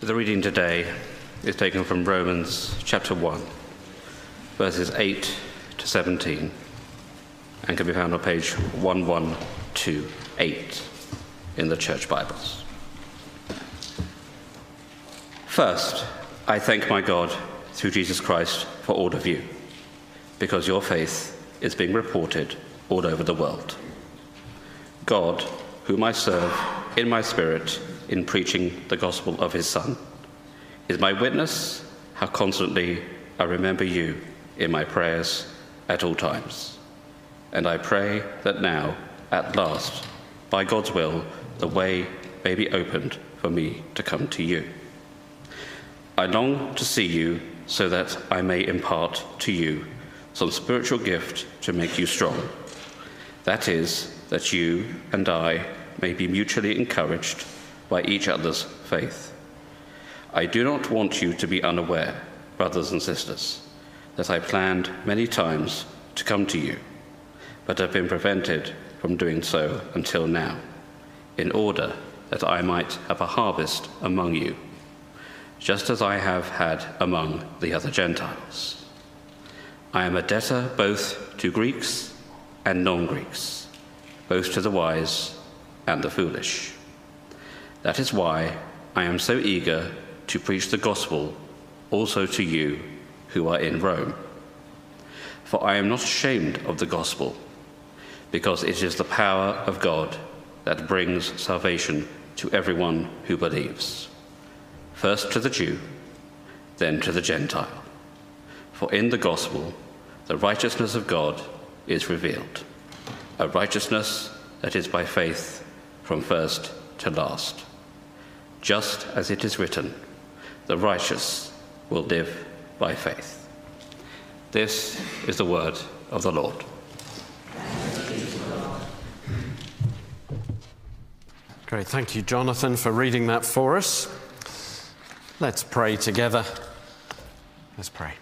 The reading today is taken from Romans chapter 1, verses 8 to 17, and can be found on page 1128 in the Church Bibles. First, I thank my God through Jesus Christ for all of you, because your faith is being reported all over the world. God, whom I serve in my spirit in preaching the gospel of his Son, is my witness how constantly I remember you in my prayers at all times. And I pray that now, at last, by God's will, the way may be opened for me to come to you. I long to see you so that I may impart to you some spiritual gift to make you strong. That is, that you and I may be mutually encouraged by each other's faith. I do not want you to be unaware, brothers and sisters, that I planned many times to come to you, but have been prevented from doing so until now, in order that I might have a harvest among you, just as I have had among the other Gentiles. I am a debtor both to Greeks and non Greeks, both to the wise and the foolish. That is why I am so eager to preach the gospel also to you who are in Rome. For I am not ashamed of the gospel, because it is the power of God that brings salvation to everyone who believes. First to the Jew, then to the Gentile. For in the gospel, the righteousness of God is revealed, a righteousness that is by faith from first to last. Just as it is written, the righteous will live by faith. This is the word of the Lord. Great. Thank you, Jonathan, for reading that for us. Let's pray together. Let's pray.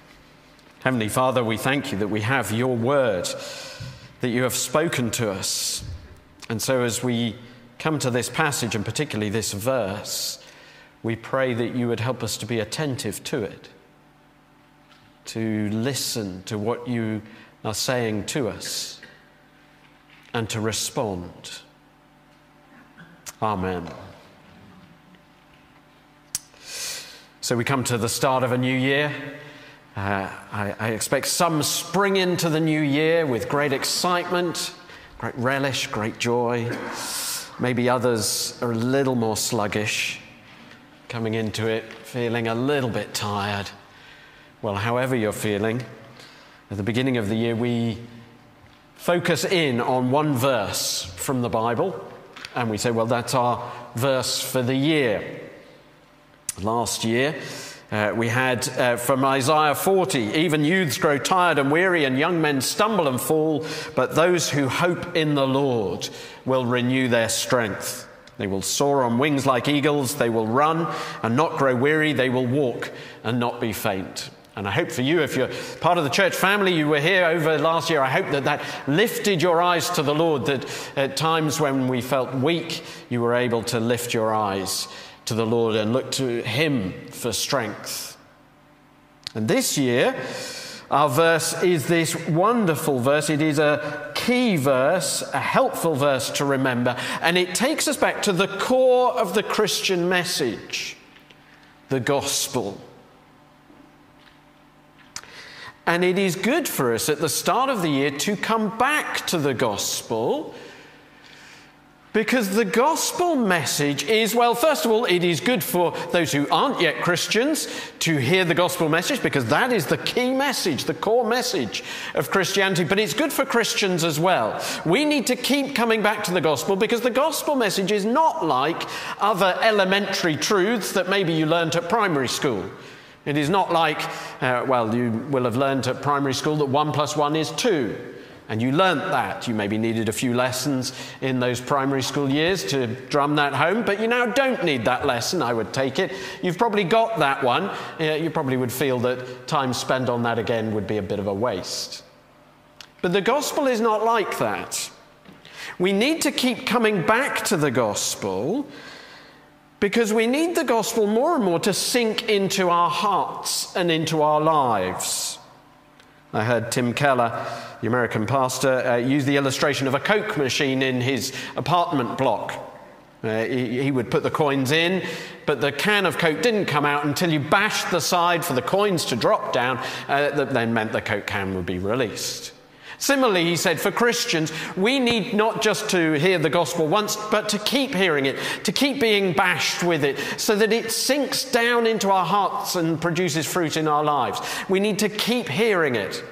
Heavenly Father, we thank you that we have your word, that you have spoken to us. And so, as we come to this passage, and particularly this verse, we pray that you would help us to be attentive to it, to listen to what you are saying to us, and to respond. Amen. So we come to the start of a new year. Uh, I, I, expect some spring into the new year with great excitement, great relish, great joy. Maybe others are a little more sluggish, coming into it feeling a little bit tired. Well, however you're feeling, at the beginning of the year, we focus in on one verse from the Bible and we say, well, that's our verse for the year. Last year, uh, we had uh, from Isaiah 40 even youths grow tired and weary, and young men stumble and fall, but those who hope in the Lord will renew their strength. They will soar on wings like eagles, they will run and not grow weary, they will walk and not be faint. And I hope for you, if you're part of the church family, you were here over last year, I hope that that lifted your eyes to the Lord, that at times when we felt weak, you were able to lift your eyes to the Lord and look to Him for strength. And this year, our verse is this wonderful verse. It is a key verse, a helpful verse to remember, and it takes us back to the core of the Christian message the gospel. And it is good for us at the start of the year to come back to the gospel because the gospel message is, well, first of all, it is good for those who aren't yet Christians to hear the gospel message because that is the key message, the core message of Christianity. But it's good for Christians as well. We need to keep coming back to the gospel because the gospel message is not like other elementary truths that maybe you learnt at primary school. It is not like, uh, well, you will have learnt at primary school that one plus one is two. And you learnt that. You maybe needed a few lessons in those primary school years to drum that home, but you now don't need that lesson, I would take it. You've probably got that one. You probably would feel that time spent on that again would be a bit of a waste. But the gospel is not like that. We need to keep coming back to the gospel because we need the gospel more and more to sink into our hearts and into our lives. I heard Tim Keller, the American pastor, uh, use the illustration of a Coke machine in his apartment block. Uh, he, he, would put the coins in, but the can of Coke didn't come out until you bashed the side for the coins to drop down. Uh, that then meant the Coke can would be released. Similarly, he said, for Christians, we need not just to hear the gospel once, but to keep hearing it, to keep being bashed with it, so that it sinks down into our hearts and produces fruit in our lives. We need to keep hearing it.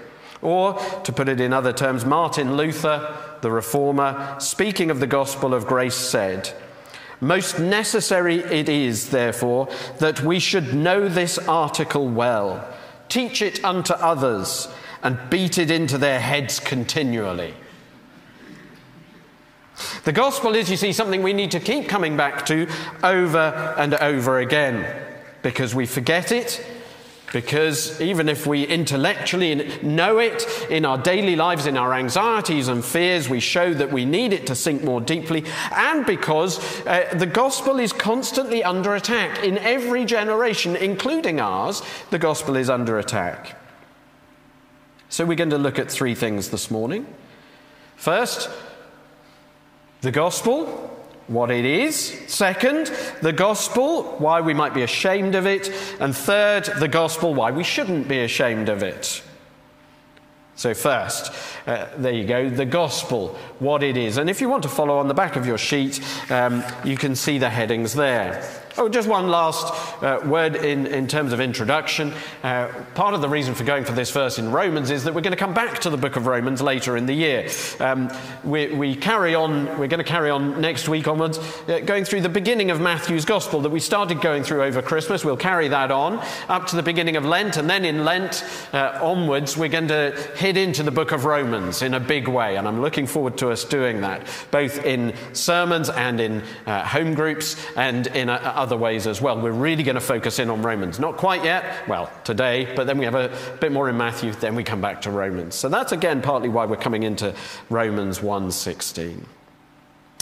Or, to put it in other terms, Martin Luther, the reformer, speaking of the gospel of grace, said, most necessary it is, therefore, that we should know this article well, teach it unto others, and beat it into their heads continually. The gospel is, you see, something we need to keep coming back to over and over again because we forget it because even if we intellectually know it in our daily lives, in our anxieties and fears, we show that we need it to sink more deeply. And because uh, the gospel is constantly under attack. In every generation, including ours, the gospel is under attack. So we're going to look at three things this morning. First, the gospel what it is. Second, the gospel, why we might be ashamed of it. And third, the gospel, why we shouldn't be ashamed of it. So, first, uh, there you go, the gospel, what it is. And if you want to follow on the back of your sheet, um, you can see the headings there. Oh, just one last uh, word in, in terms of introduction. Uh, part of the reason for going for this verse in Romans is that we're going to come back to the book of Romans later in the year. Um, we, we, carry on, we're going to carry on next week onwards, uh, going through the beginning of Matthew's gospel that we started going through over Christmas. We'll carry that on up to the beginning of Lent, and then in Lent uh, onwards, we're going to head into the book of Romans in a big way. And I'm looking forward to us doing that, both in sermons and in uh, home groups and in uh, other ways as well. We're really going to focus in on Romans. Not quite yet, well, today, but then we have a bit more in Matthew, then we come back to Romans. So that's again partly why we're coming into Romans 1:16.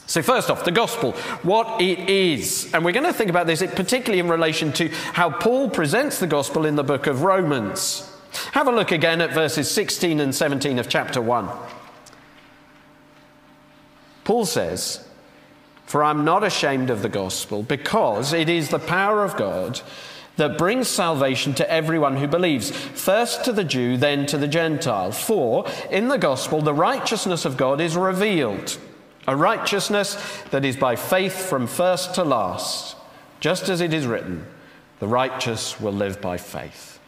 So, first off, the gospel, what it is. And we're going to think about this particularly in relation to how Paul presents the gospel in the book of Romans. Have a look again at verses 16 and 17 of chapter 1. Paul says, for I'm not ashamed of the gospel, because it is the power of God that brings salvation to everyone who believes, first to the Jew, then to the Gentile. For in the gospel, the righteousness of God is revealed, a righteousness that is by faith from first to last, just as it is written, the righteous will live by faith.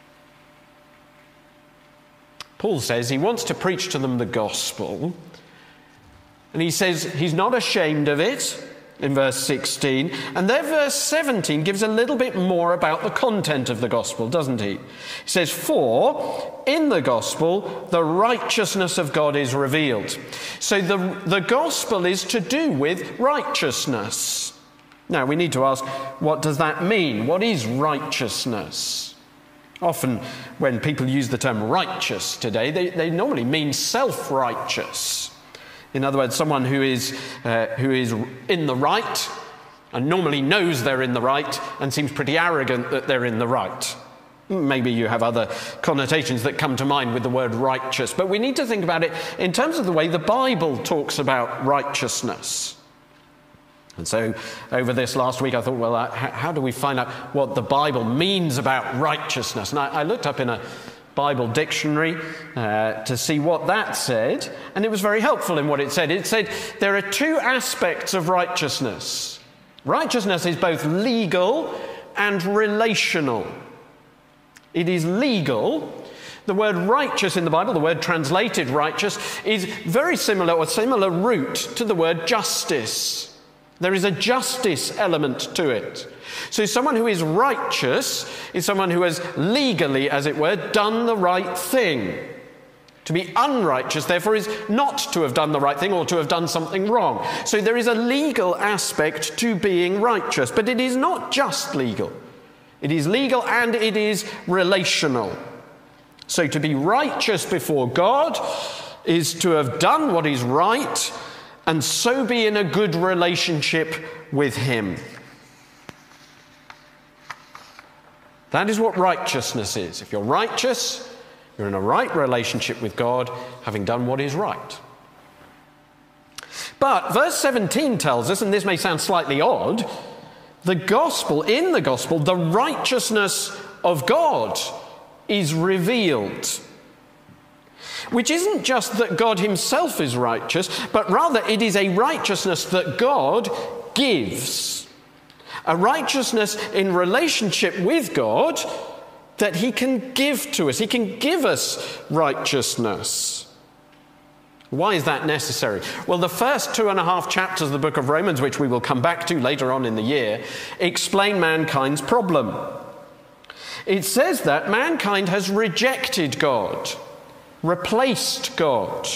Paul says he wants to preach to them the gospel, and he says he's not ashamed of it in verse 16. And then verse 17 gives a little bit more about the content of the gospel, doesn't he? He says, For in the gospel, the righteousness of God is revealed. So the, the gospel is to do with righteousness. Now we need to ask, what does that mean? What is righteousness? Often, when people use the term righteous today, they, they normally mean self righteous. In other words, someone who is, uh, who is in the right and normally knows they're in the right and seems pretty arrogant that they're in the right. Maybe you have other connotations that come to mind with the word righteous, but we need to think about it in terms of the way the Bible talks about righteousness. And so, over this last week, I thought, well, uh, how do we find out what the Bible means about righteousness? And I, I looked up in a Bible dictionary uh, to see what that said, and it was very helpful in what it said. It said there are two aspects of righteousness righteousness is both legal and relational. It is legal. The word righteous in the Bible, the word translated righteous, is very similar or similar root to the word justice. There is a justice element to it. So, someone who is righteous is someone who has legally, as it were, done the right thing. To be unrighteous, therefore, is not to have done the right thing or to have done something wrong. So, there is a legal aspect to being righteous, but it is not just legal. It is legal and it is relational. So, to be righteous before God is to have done what is right and so be in a good relationship with Him. That is what righteousness is. If you're righteous, you're in a right relationship with God, having done what is right. But verse 17 tells us, and this may sound slightly odd, the gospel, in the gospel, the righteousness of God is revealed. Which isn't just that God Himself is righteous, but rather it is a righteousness that God gives. A righteousness in relationship with God that He can give to us. He can give us righteousness. Why is that necessary? Well, the first two and a half chapters of the book of Romans, which we will come back to later on in the year, explain mankind's problem. It says that mankind has rejected God, replaced God.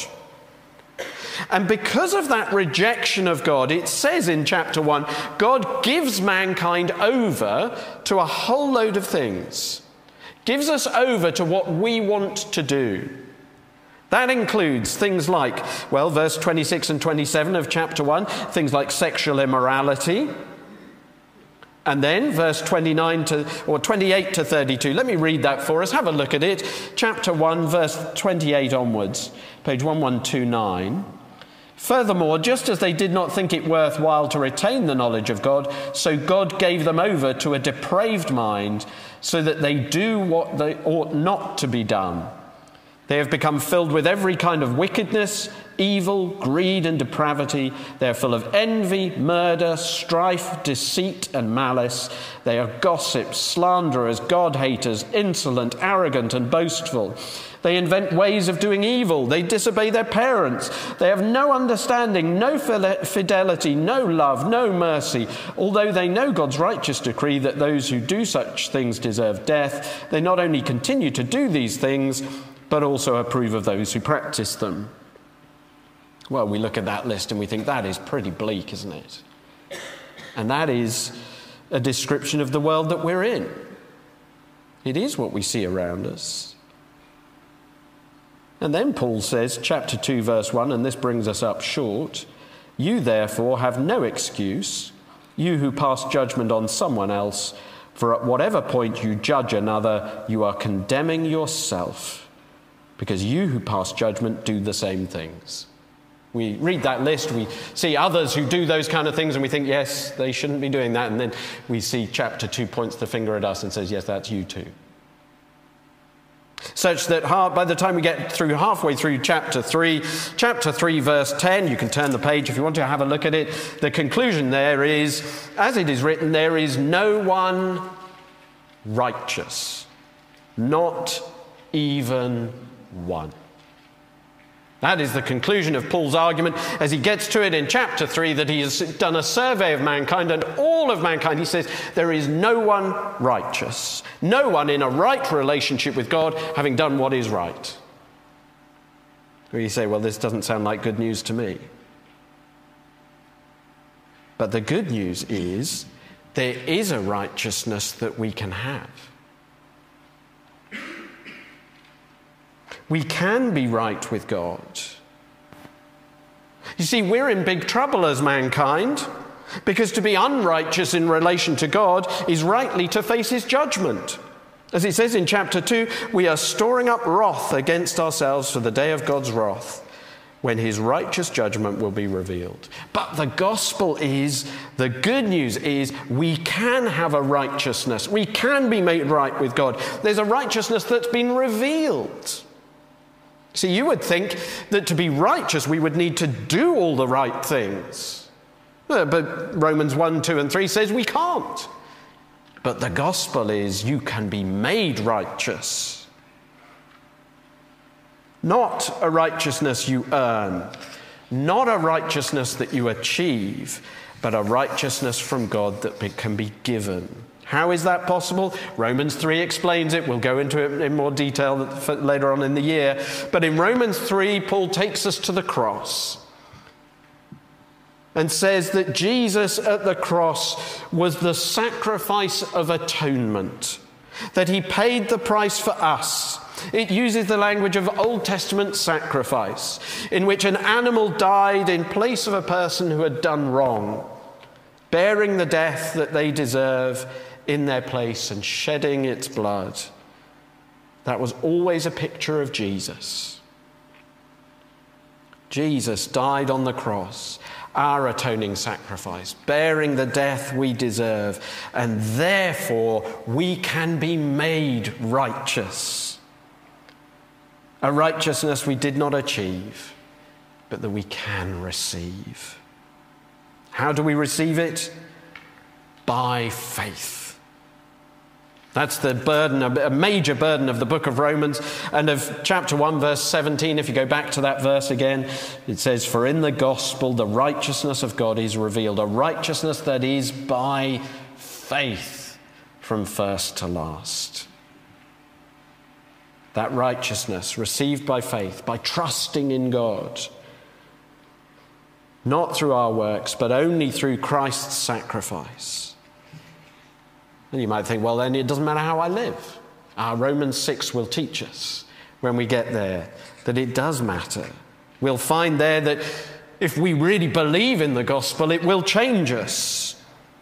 And because of that rejection of God, it says in chapter 1 God gives mankind over to a whole load of things, gives us over to what we want to do. That includes things like, well, verse 26 and 27 of chapter 1, things like sexual immorality. And then verse 29 to, or 28 to 32. Let me read that for us. Have a look at it. Chapter 1, verse 28 onwards, page 1129. Furthermore, just as they did not think it worthwhile to retain the knowledge of God, so God gave them over to a depraved mind, so that they do what they ought not to be done. They have become filled with every kind of wickedness, evil, greed, and depravity. They are full of envy, murder, strife, deceit, and malice. They are gossips, slanderers, God haters, insolent, arrogant, and boastful. They invent ways of doing evil. They disobey their parents. They have no understanding, no fidelity, no love, no mercy. Although they know God's righteous decree that those who do such things deserve death, they not only continue to do these things, but also approve of those who practice them. Well, we look at that list and we think that is pretty bleak, isn't it? And that is a description of the world that we're in. It is what we see around us. And then Paul says, chapter 2, verse 1, and this brings us up short You therefore have no excuse, you who pass judgment on someone else, for at whatever point you judge another, you are condemning yourself because you who pass judgment do the same things. We read that list, we see others who do those kind of things, and we think, yes, they shouldn't be doing that. And then we see chapter 2 points the finger at us and says, yes, that's you too. Such that by the time we get through halfway through chapter 3, chapter 3, verse 10, you can turn the page if you want to have a look at it. The conclusion there is, as it is written, there is no one righteous, not even one. That is the conclusion of Paul's argument as he gets to it in chapter 3 that he has done a survey of mankind and all of mankind. He says, There is no one righteous, no one in a right relationship with God having done what is right. you say, Well, this doesn't sound like good news to me. But the good news is there is a righteousness that we can have. We can be right with God. You see, we're in big trouble as mankind because to be unrighteous in relation to God is rightly to face his judgment. As it says in chapter 2, we are storing up wrath against ourselves for the day of God's wrath when his righteous judgment will be revealed. But the gospel is, the good news is, we can have a righteousness. We can be made right with God. There's a righteousness that's been revealed. See, you would think that to be righteous, we would need to do all the right things. Uh, but Romans 1, 2, and 3 says we can't. But the gospel is you can be made righteous. Not a righteousness you earn, not a righteousness that you achieve, but a righteousness from God that can be given. How is that possible? Romans 3 explains it. We'll go into it in more detail later on in the year. But in Romans 3, Paul takes us to the cross and says that Jesus at the cross was the sacrifice of atonement, that he paid the price for us. It uses the language of Old Testament sacrifice, in which an animal died in place of a person who had done wrong, bearing the death that they deserve in their place and shedding its blood. That was always a picture of Jesus. Jesus died on the cross, our atoning sacrifice, bearing the death we deserve, and therefore we can be made righteous. A righteousness we did not achieve, but that we can receive. How do we receive it? By faith. That's the burden, a major burden of the book of Romans and of chapter 1, verse 17. If you go back to that verse again, it says, For in the gospel the righteousness of God is revealed, a righteousness that is by faith from first to last. That righteousness received by faith, by trusting in God, not through our works, but only through Christ's sacrifice. And you might think, well, then it doesn't matter how I live. Our Romans 6 will teach us when we get there that it does matter. We'll find there that if we really believe in the gospel, it will change us.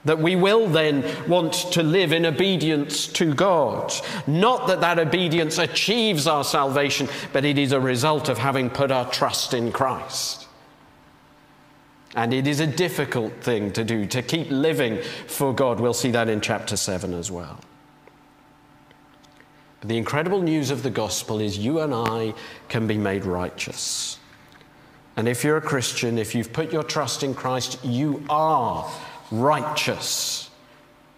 That we will then want to live in obedience to God. Not that that obedience achieves our salvation, but it is a result of having put our trust in Christ. And it is a difficult thing to do, to keep living for God. We'll see that in chapter 7 as well. The incredible news of the gospel is you and I can be made righteous. And if you're a Christian, if you've put your trust in Christ, you are righteous.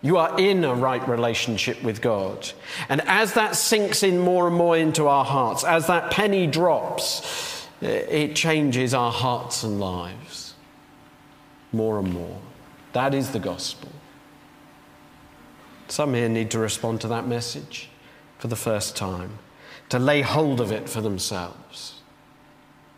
You are in a right relationship with God. And as that sinks in more and more into our hearts, as that penny drops, eh, it changes our hearts and lives more and more. That is the gospel. Some here need to respond to that message for the first time, to lay hold of it for themselves.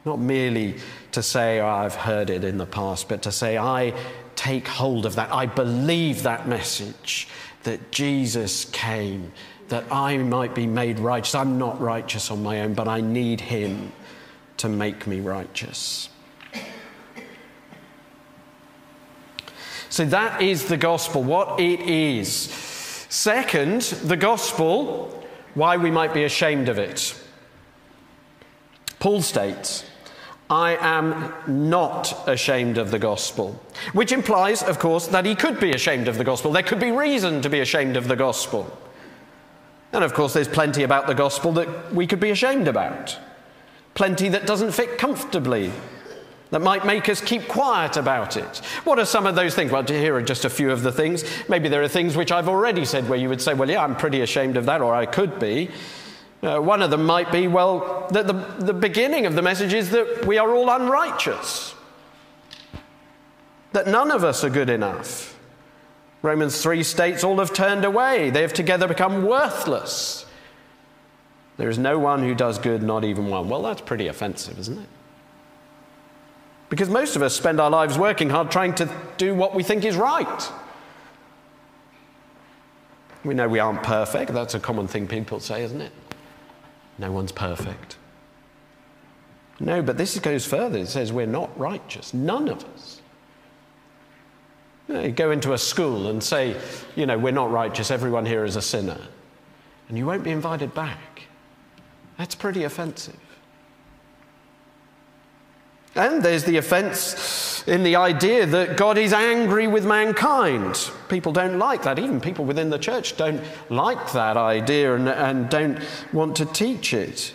Not merely to say, oh, I've heard it in the past, but to say, I take hold of that. I believe that message that Jesus came that I might be made righteous. I'm not righteous on my own, but I need Him to make me righteous. So that is the gospel, what it is. Second, the gospel, why we might be ashamed of it. Paul states, I am not ashamed of the gospel. Which implies, of course, that he could be ashamed of the gospel. There could be reason to be ashamed of the gospel. And of course, there's plenty about the gospel that we could be ashamed about. Plenty that doesn't fit comfortably that might make us keep quiet about it. What are some of those things? Well, here are just a few of the things. Maybe there are things which I've already said where you would say, well, yeah, I'm pretty ashamed of that, or I could be. Uh, one of them might be, well, that the, the beginning of the message is that we are all unrighteous, that none of us are good enough. Romans 3 states all have turned away, they have together become worthless. There is no one who does good, not even one. Well, that's pretty offensive, isn't it? Because most of us spend our lives working hard trying to do what we think is right. We know we aren't perfect. That's a common thing people say, isn't it? No one's perfect. No, but this goes further. It says we're not righteous. None of us. You go into a school and say, you know, we're not righteous. Everyone here is a sinner. And you won't be invited back. That's pretty offensive. And there's the offense in the idea that God is angry with mankind. People don't like that. Even people within the church don't like that idea and, and don't want to teach it.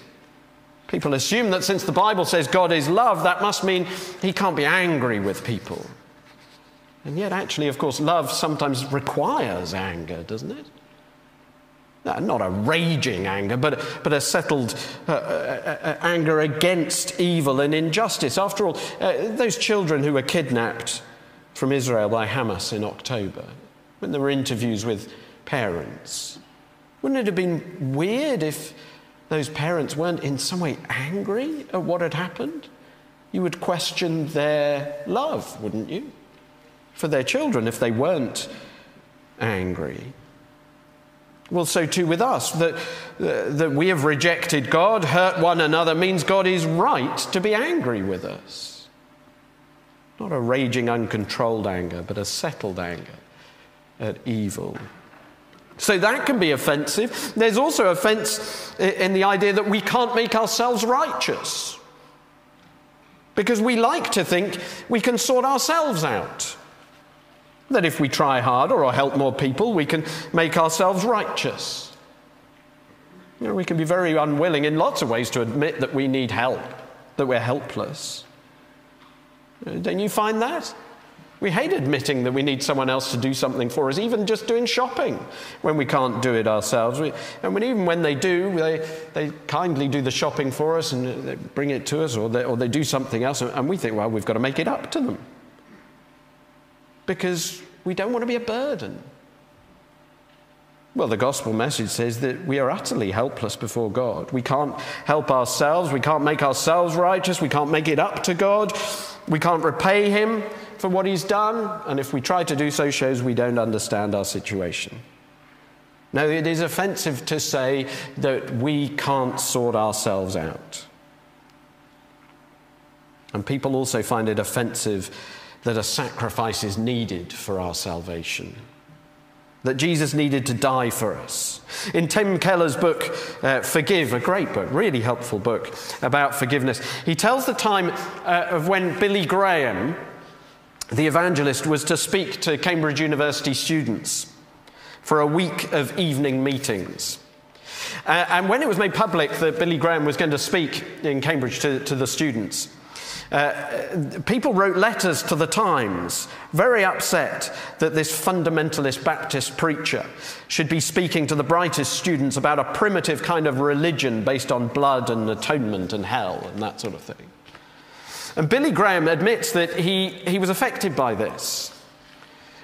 People assume that since the Bible says God is love, that must mean he can't be angry with people. And yet, actually, of course, love sometimes requires anger, doesn't it? Uh, not a raging anger, but, but a settled uh, uh, uh, anger against evil and injustice. After all, uh, those children who were kidnapped from Israel by Hamas in October, when there were interviews with parents, wouldn't it have been weird if those parents weren't in some way angry at what had happened? You would question their love, wouldn't you? For their children if they weren't angry. Well, so too with us. That, that we have rejected God, hurt one another, means God is right to be angry with us. Not a raging, uncontrolled anger, but a settled anger at evil. So that can be offensive. There's also offense in the idea that we can't make ourselves righteous. Because we like to think we can sort ourselves out. That if we try harder or help more people, we can make ourselves righteous. You know, we can be very unwilling in lots of ways to admit that we need help, that we're helpless. Don't you find that? We hate admitting that we need someone else to do something for us, even just doing shopping when we can't do it ourselves. We, and when, even when they do, they, they kindly do the shopping for us and they bring it to us, or they, or they do something else, and we think, well, we've got to make it up to them. Because we don't want to be a burden. Well, the gospel message says that we are utterly helpless before God. We can't help ourselves. We can't make ourselves righteous. We can't make it up to God. We can't repay Him for what He's done. And if we try to do so, shows we don't understand our situation. No, it is offensive to say that we can't sort ourselves out. And people also find it offensive that a sacrifice is needed for our salvation that Jesus needed to die for us. In Tim Keller's book, uh, Forgive, a great book, really helpful book about forgiveness, he tells the time uh, of when Billy Graham, the evangelist, was to speak to Cambridge University students for a week of evening meetings. Uh, and when it was made public that Billy Graham was going to speak in Cambridge to, to the students, uh, people wrote letters to the Times, very upset that this fundamentalist Baptist preacher should be speaking to the brightest students about a primitive kind of religion based on blood and atonement and hell and that sort of thing. And Billy Graham admits that he, he was affected by this.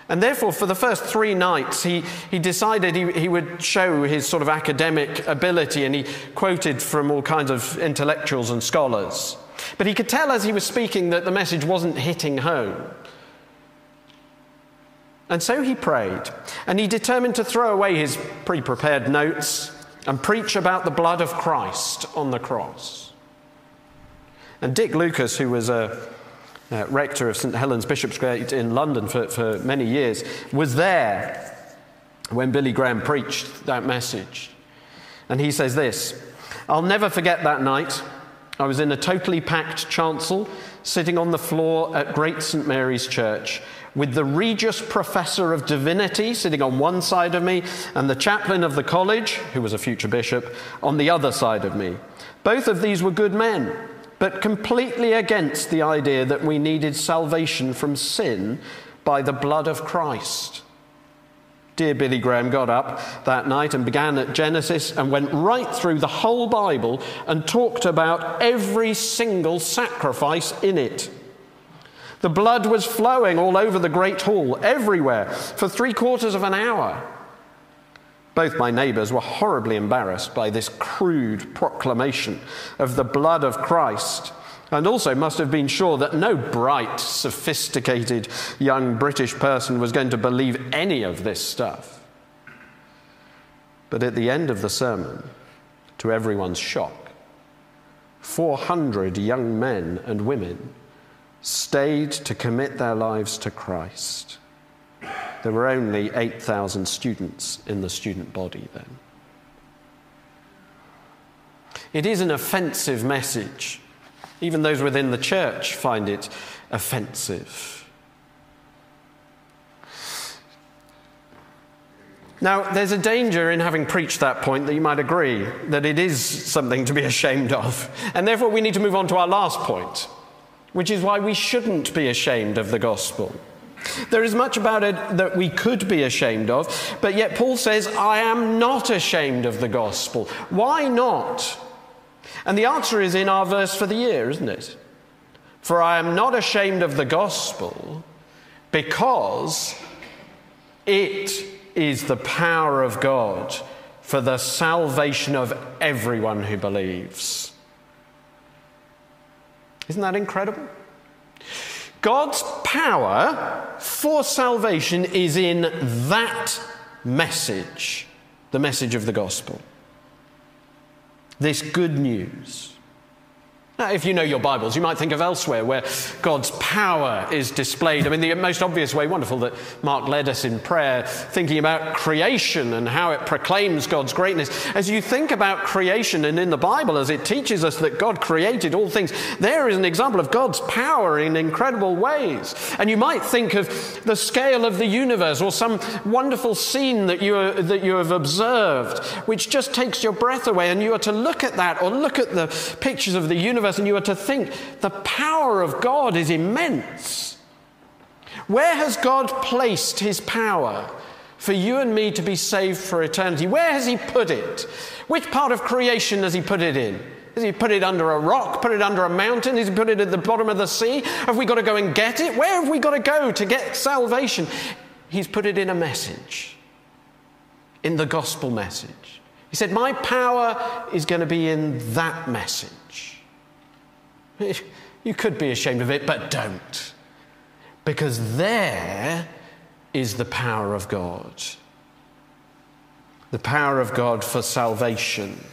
And therefore, for the first three nights, he, he decided he, he would show his sort of academic ability, and he quoted from all kinds of intellectuals and scholars. But he could tell as he was speaking that the message wasn't hitting home. And so he prayed, and he determined to throw away his pre prepared notes and preach about the blood of Christ on the cross. And Dick Lucas, who was a uh, rector of St. Helens Bishopsgate in London for, for many years, was there when Billy Graham preached that message. And he says this I'll never forget that night. I was in a totally packed chancel, sitting on the floor at Great St. Mary's Church, with the Regius Professor of Divinity sitting on one side of me, and the chaplain of the college, who was a future bishop, on the other side of me. Both of these were good men, but completely against the idea that we needed salvation from sin by the blood of Christ. Dear Billy Graham got up that night and began at Genesis and went right through the whole Bible and talked about every single sacrifice in it. The blood was flowing all over the great hall, everywhere, for three quarters of an hour. Both my neighbors were horribly embarrassed by this crude proclamation of the blood of Christ and also must have been sure that no bright, sophisticated young British person was going to believe any of this stuff. But at the end of the sermon, to everyone's shock, 400 young men and women stayed to commit their lives to Christ. There were only 8,000 students in the student body then. It is an offensive message even those within the church find it offensive. Now, there's a danger in having preached that point that you might agree that it is something to be ashamed of. And therefore, we need to move on to our last point, which is why we shouldn't be ashamed of the gospel. There is much about it that we could be ashamed of, but yet Paul says, I am not ashamed of the gospel. Why not? And the answer is in our verse for the year, isn't it? For I am not ashamed of the gospel because it is the power of God for the salvation of everyone who believes. Isn't that incredible? God's power for salvation is in that message, the message of the gospel this good news. Now, if you know your Bibles, you might think of elsewhere where God's power is displayed. I mean, the most obvious way, wonderful that Mark led us in prayer, thinking about creation and how it proclaims God's greatness. As you think about creation and in the Bible, as it teaches us that God created all things, there is an example of God's power in incredible ways. And you might think of the scale of the universe or some wonderful scene that you, are, that you have observed, which just takes your breath away. And you are to look at that or look at the pictures of the universe and you are to think the power of God is immense. Where has God placed his power for you and me to be saved for eternity? Where has he put it? Which part of creation has he put it in? Has he put it under a rock, put it under a mountain? Has he put it at the bottom of the sea? Have we got to go and get it? Where have we got to go to get salvation? He's put it in a message, in the gospel message. He said, My power is going to be in that message. You could be ashamed of it, but don't. Because there is the power of God. The power of God for salvation.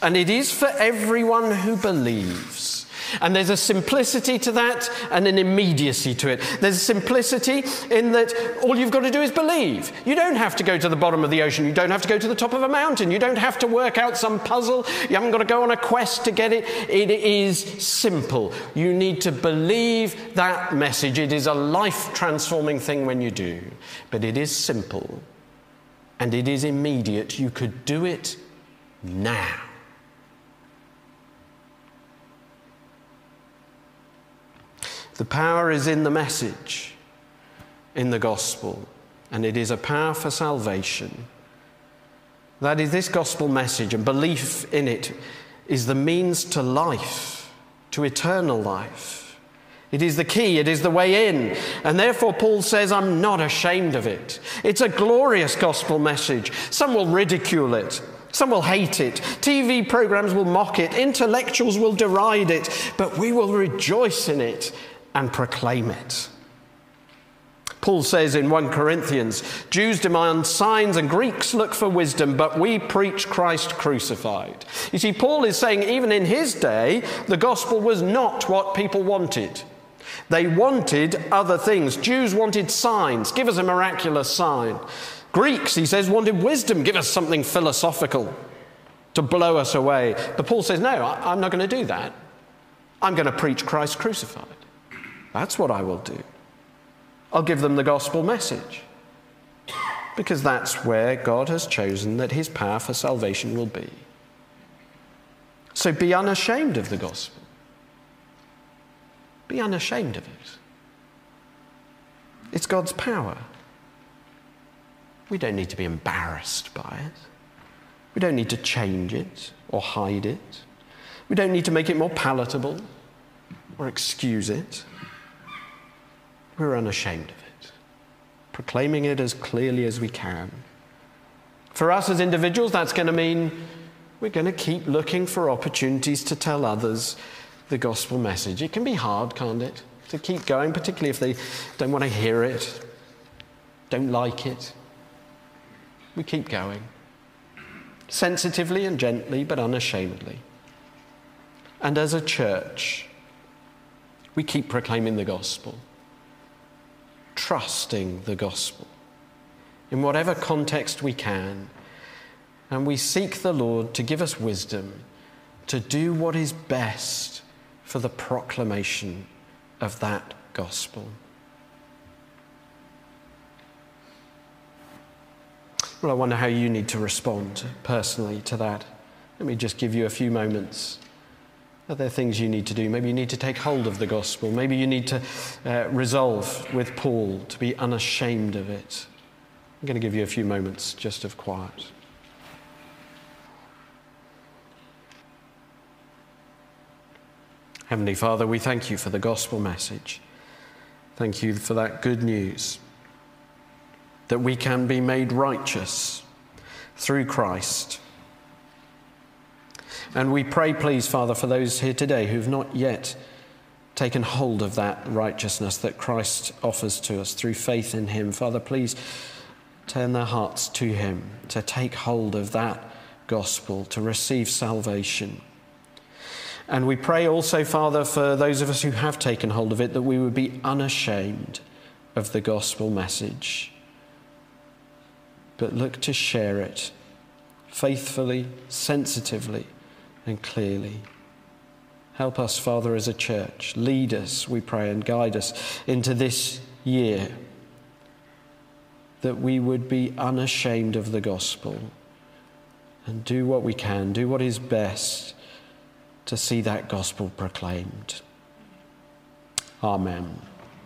And it is for everyone who believes. And there's a simplicity to that and an immediacy to it. There's a simplicity in that all you've got to do is believe. You don't have to go to the bottom of the ocean. You don't have to go to the top of a mountain. You don't have to work out some puzzle. You haven't got to go on a quest to get it. It is simple. You need to believe that message. It is a life transforming thing when you do. But it is simple and it is immediate. You could do it now. The power is in the message, in the gospel, and it is a power for salvation. That is, this gospel message and belief in it is the means to life, to eternal life. It is the key, it is the way in. And therefore, Paul says, I'm not ashamed of it. It's a glorious gospel message. Some will ridicule it, some will hate it. TV programs will mock it. Intellectuals will deride it. But we will rejoice in it and proclaim it. Paul says in 1 Corinthians Jews demand signs and Greeks look for wisdom, but we preach Christ crucified. You see, Paul is saying even in his day, the gospel was not what people wanted. They wanted other things. Jews wanted signs. Give us a miraculous sign. Greeks, he says, wanted wisdom. Give us something philosophical to blow us away. But Paul says, no, I'm not going to do that. I'm going to preach Christ crucified. That's what I will do. I'll give them the gospel message. Because that's where God has chosen that his power for salvation will be. So be unashamed of the gospel. Be unashamed of it. It's God's power. We don't need to be embarrassed by it. We don't need to change it or hide it. We don't need to make it more palatable or excuse it we're unashamed of it, proclaiming it as clearly as we can. For us as individuals, that's going to mean we're going to keep looking for opportunities to tell others the gospel message. It can be hard, can't it? To keep going, particularly if they don't want to hear it, don't like it. We keep going. Sensitively and gently, but unashamedly. And as a church, we keep proclaiming the gospel trusting the gospel in whatever context we can. And we seek the Lord to give us wisdom to do what is best for the proclamation of that gospel. Well, I wonder how you need to respond personally to that. Let me just give you a few moments are there things you need to do? Maybe you need to take hold of the gospel. Maybe you need to uh, resolve with Paul to be unashamed of it. I'm going to give you a few moments just of quiet. Heavenly Father, we thank you for the gospel message. Thank you for that good news that we can be made righteous through Christ and we pray, please, Father, for those here today who've not yet taken hold of that righteousness that Christ offers to us through faith in Him. Father, please turn their hearts to Him to take hold of that gospel, to receive salvation. And we pray also, Father, for those of us who have taken hold of it, that we would be unashamed of the gospel message, but look to share it faithfully, sensitively, and clearly. Help us, Father, as a church. Lead us, we pray, and guide us into this year that we would be unashamed of the gospel and do what we can, do what is best to see that gospel proclaimed. Amen.